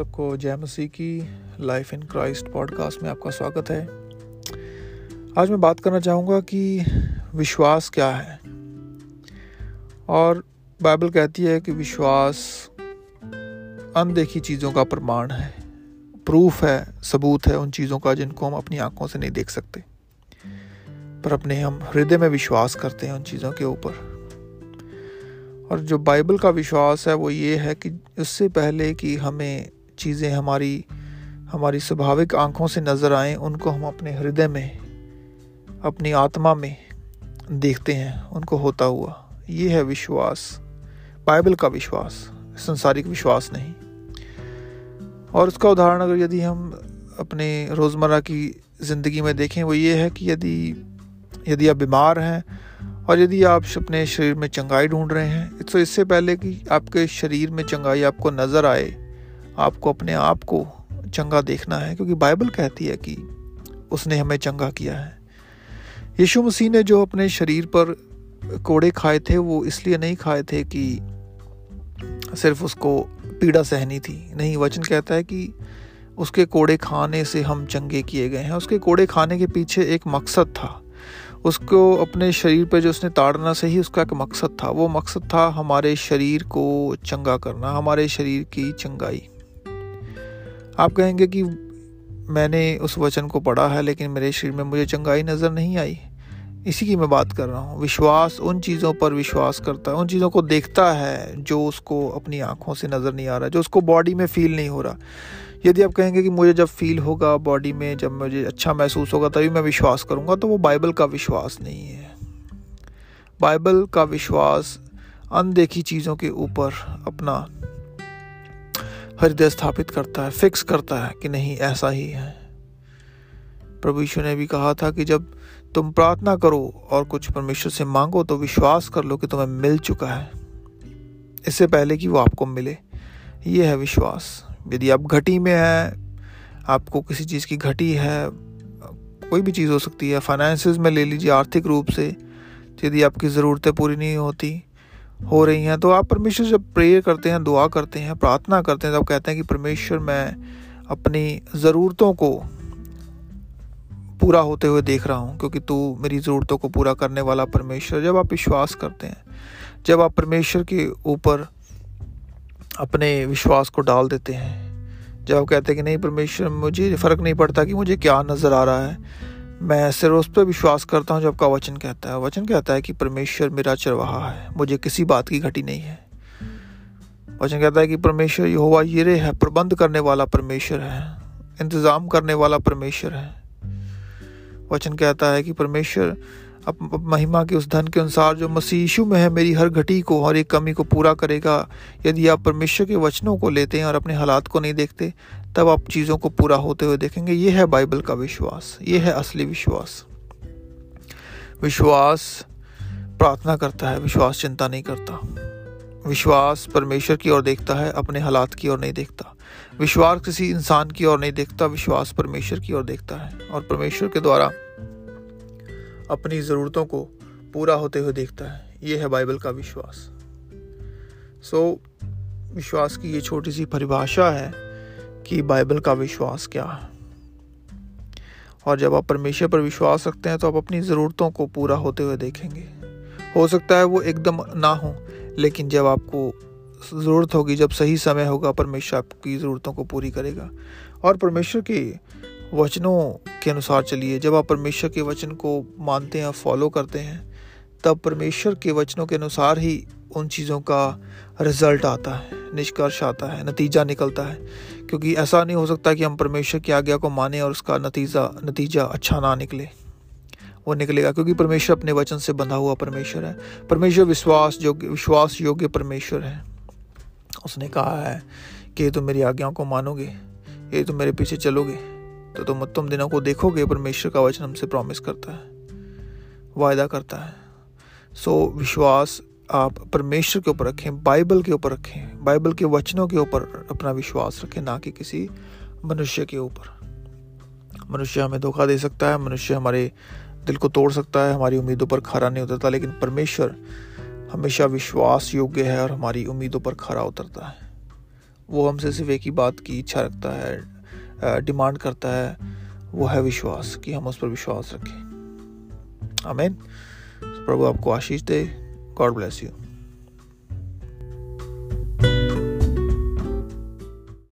सबको जय मसीह की लाइफ इन क्राइस्ट पॉडकास्ट में आपका स्वागत है। आज मैं बात करना चाहूँगा कि विश्वास क्या है? और बाइबल कहती है कि विश्वास अनदेखी चीज़ों का प्रमाण है। प्रूफ है, सबूत है उन चीज़ों का जिनको हम अपनी आँखों से नहीं देख सकते। पर अपने हम हृदय में विश्वास करते हैं उन चीज़ों के ऊपर। और जो बाइबल का विश्वास है वो ये है कि उससे पहले कि हमें चीज़ें हमारी हमारी स्वाभाविक आँखों से नज़र आएँ, उनको हम अपने हृदय में, अपनी आत्मा में देखते हैं, उनको होता हुआ। ये है विश्वास, बाइबल का विश्वास, संसारिक विश्वास नहीं। और उसका उदाहरण अगर यदि हम अपने रोज़मर्रा की ज़िंदगी में देखें, वो ये है कि यदि यदि आप बीमार हैं, और यदि आप अपने शरीर में चंगाई ढूंढ रहे हैं तो इससे पहले कि आपके शरीर में चंगाई आपको नज़र आए आपको अपने आप को चंगा देखना है, क्योंकि बाइबल कहती है कि उसने हमें चंगा किया है। यीशु मसीह ने जो अपने शरीर पर कोड़े खाए थे, वो इसलिए नहीं खाए थे कि सिर्फ़ उसको पीड़ा सहनी थी। नहीं, वचन कहता है कि उसके कोड़े खाने से हम चंगे किए गए हैं। उसके कोड़े खाने के पीछे एक मकसद था। उसको अपने शरीर पर जो उसने ताड़ना से ही उसका एक मकसद था। वो मकसद था हमारे शरीर को चंगा करना, हमारे शरीर की चंगाई। आप कहेंगे कि मैंने उस वचन को पढ़ा है, लेकिन मेरे शरीर में मुझे चंगाई नज़र नहीं आई। इसी की मैं बात कर रहा हूँ। विश्वास उन चीज़ों पर विश्वास करता है, उन चीज़ों को देखता है जो उसको अपनी आँखों से नज़र नहीं आ रहा, जो उसको बॉडी में फील नहीं हो रहा। यदि आप कहेंगे कि मुझे जब फील होगा बॉडी में, जब मुझे अच्छा महसूस होगा, तभी मैं विश्वास करूँगा तो वो बाइबल का विश्वास नहीं है। बाइबल का विश्वास अनदेखी चीज़ों के ऊपर अपना हृदय स्थापित करता है फिक्स करता है कि नहीं, ऐसा ही है। प्रभु यीशु ने भी कहा था कि जब तुम प्रार्थना करो और कुछ परमेश्वर से मांगो तो विश्वास कर लो कि तुम्हें मिल चुका है। इससे पहले कि वो आपको मिले, ये है विश्वास। यदि आप घटी में हैं, आपको किसी चीज़ की घटी है, कोई भी चीज़ हो सकती है फाइनेंसिस में ले लीजिए आर्थिक रूप से, यदि आपकी ज़रूरतें पूरी नहीं होती हो रही हैं तो आप परमेश्वर जब प्रेयर करते हैं, दुआ करते हैं, प्रार्थना करते हैं, तब कहते हैं कि परमेश्वर, मैं अपनी ज़रूरतों को पूरा होते हुए देख रहा हूँ, क्योंकि तू मेरी ज़रूरतों को पूरा करने वाला परमेश्वर जब आप विश्वास करते हैं, जब आप परमेश्वर के ऊपर अपने विश्वास को डाल देते हैं, जब आप कहते हैं कि नहीं परमेश्वर, मुझे फ़र्क नहीं पड़ता कि मुझे क्या नज़र आ रहा है मैं सिर्फ़ उस पर विश्वास करता हूँ जब का वचन कहता है। वचन कहता है कि परमेश्वर मेरा चरवाहा है। मुझे किसी बात की घटी नहीं है। वचन कहता है कि परमेश्वर यहोवा ये है, प्रबंध करने वाला परमेश्वर है, इंतज़ाम करने वाला परमेश्वर है। वचन कहता है कि परमेश्वर अब महिमा के उस धन के अनुसार जो मसीह यीशु में है, मेरी हर घटी को हर एक कमी को पूरा करेगा। यदि आप परमेश्वर के वचनों को लेते हैं और अपने हालात को नहीं देखते तब आप चीज़ों को पूरा होते हुए देखेंगे ये है बाइबल का विश्वास ये है असली विश्वास। विश्वास प्रार्थना करता है विश्वास चिंता नहीं करता। विश्वास परमेश्वर की ओर देखता है अपने हालात की ओर नहीं देखता। विश्वास किसी इंसान की ओर नहीं देखता विश्वास परमेश्वर की ओर देखता है और परमेश्वर के द्वारा अपनी ज़रूरतों को पूरा होते हुए देखता है। ये है बाइबल का विश्वास। सो so, विश्वास की ये छोटी सी परिभाषा है कि बाइबल का विश्वास क्या है? और जब आप परमेश्वर पर विश्वास रखते हैं तो आप अपनी ज़रूरतों को पूरा होते हुए देखेंगे। हो सकता है वो एकदम ना हो, लेकिन जब आपको ज़रूरत होगी, जब सही समय होगा, परमेश्वर आपकी ज़रूरतों को पूरी करेगा। और परमेश्वर की वचनों के अनुसार चलिए, जब आप परमेश्वर के वचन को मानते हैं फॉलो करते हैं, तब परमेश्वर के वचनों के अनुसार ही उन चीज़ों का रिज़ल्ट आता है। निष्कर्ष आता है, नतीजा निकलता है, क्योंकि ऐसा नहीं हो सकता कि हम परमेश्वर की आज्ञा को माने और उसका नतीजा नतीजा अच्छा ना निकले। वो निकलेगा, क्योंकि परमेश्वर अपने वचन से बंधा हुआ परमेश्वर है। परमेश्वर विश्वास योग्य विश्वास योग्य परमेश्वर है। उसने कहा है कि तुम मेरी आज्ञाओं को मानोगे, ये तुम मेरे पीछे चलोगे तो तुम उत्तम दिनों को देखोगे, परमेश्वर का वचन हमसे प्रॉमिस करता है, वायदा करता है। सो विश्वास आप परमेश्वर के ऊपर रखें, बाइबल के ऊपर रखें, बाइबल के वचनों के ऊपर अपना विश्वास रखें, ना कि किसी मनुष्य के ऊपर। मनुष्य हमें धोखा दे सकता है, मनुष्य हमारे दिल को तोड़ सकता है, हमारी उम्मीदों पर खरा नहीं उतरता, लेकिन परमेश्वर हमेशा विश्वास योग्य है और हमारी उम्मीदों पर खरा उतरता है। वो हमसे सिर्फ़ एक ही बात की इच्छा रखता है डिमांड करता है, वो है विश्वास, कि हम उस पर विश्वास रखें। आमीन। प्रभु आपको आशीष दे। God bless you.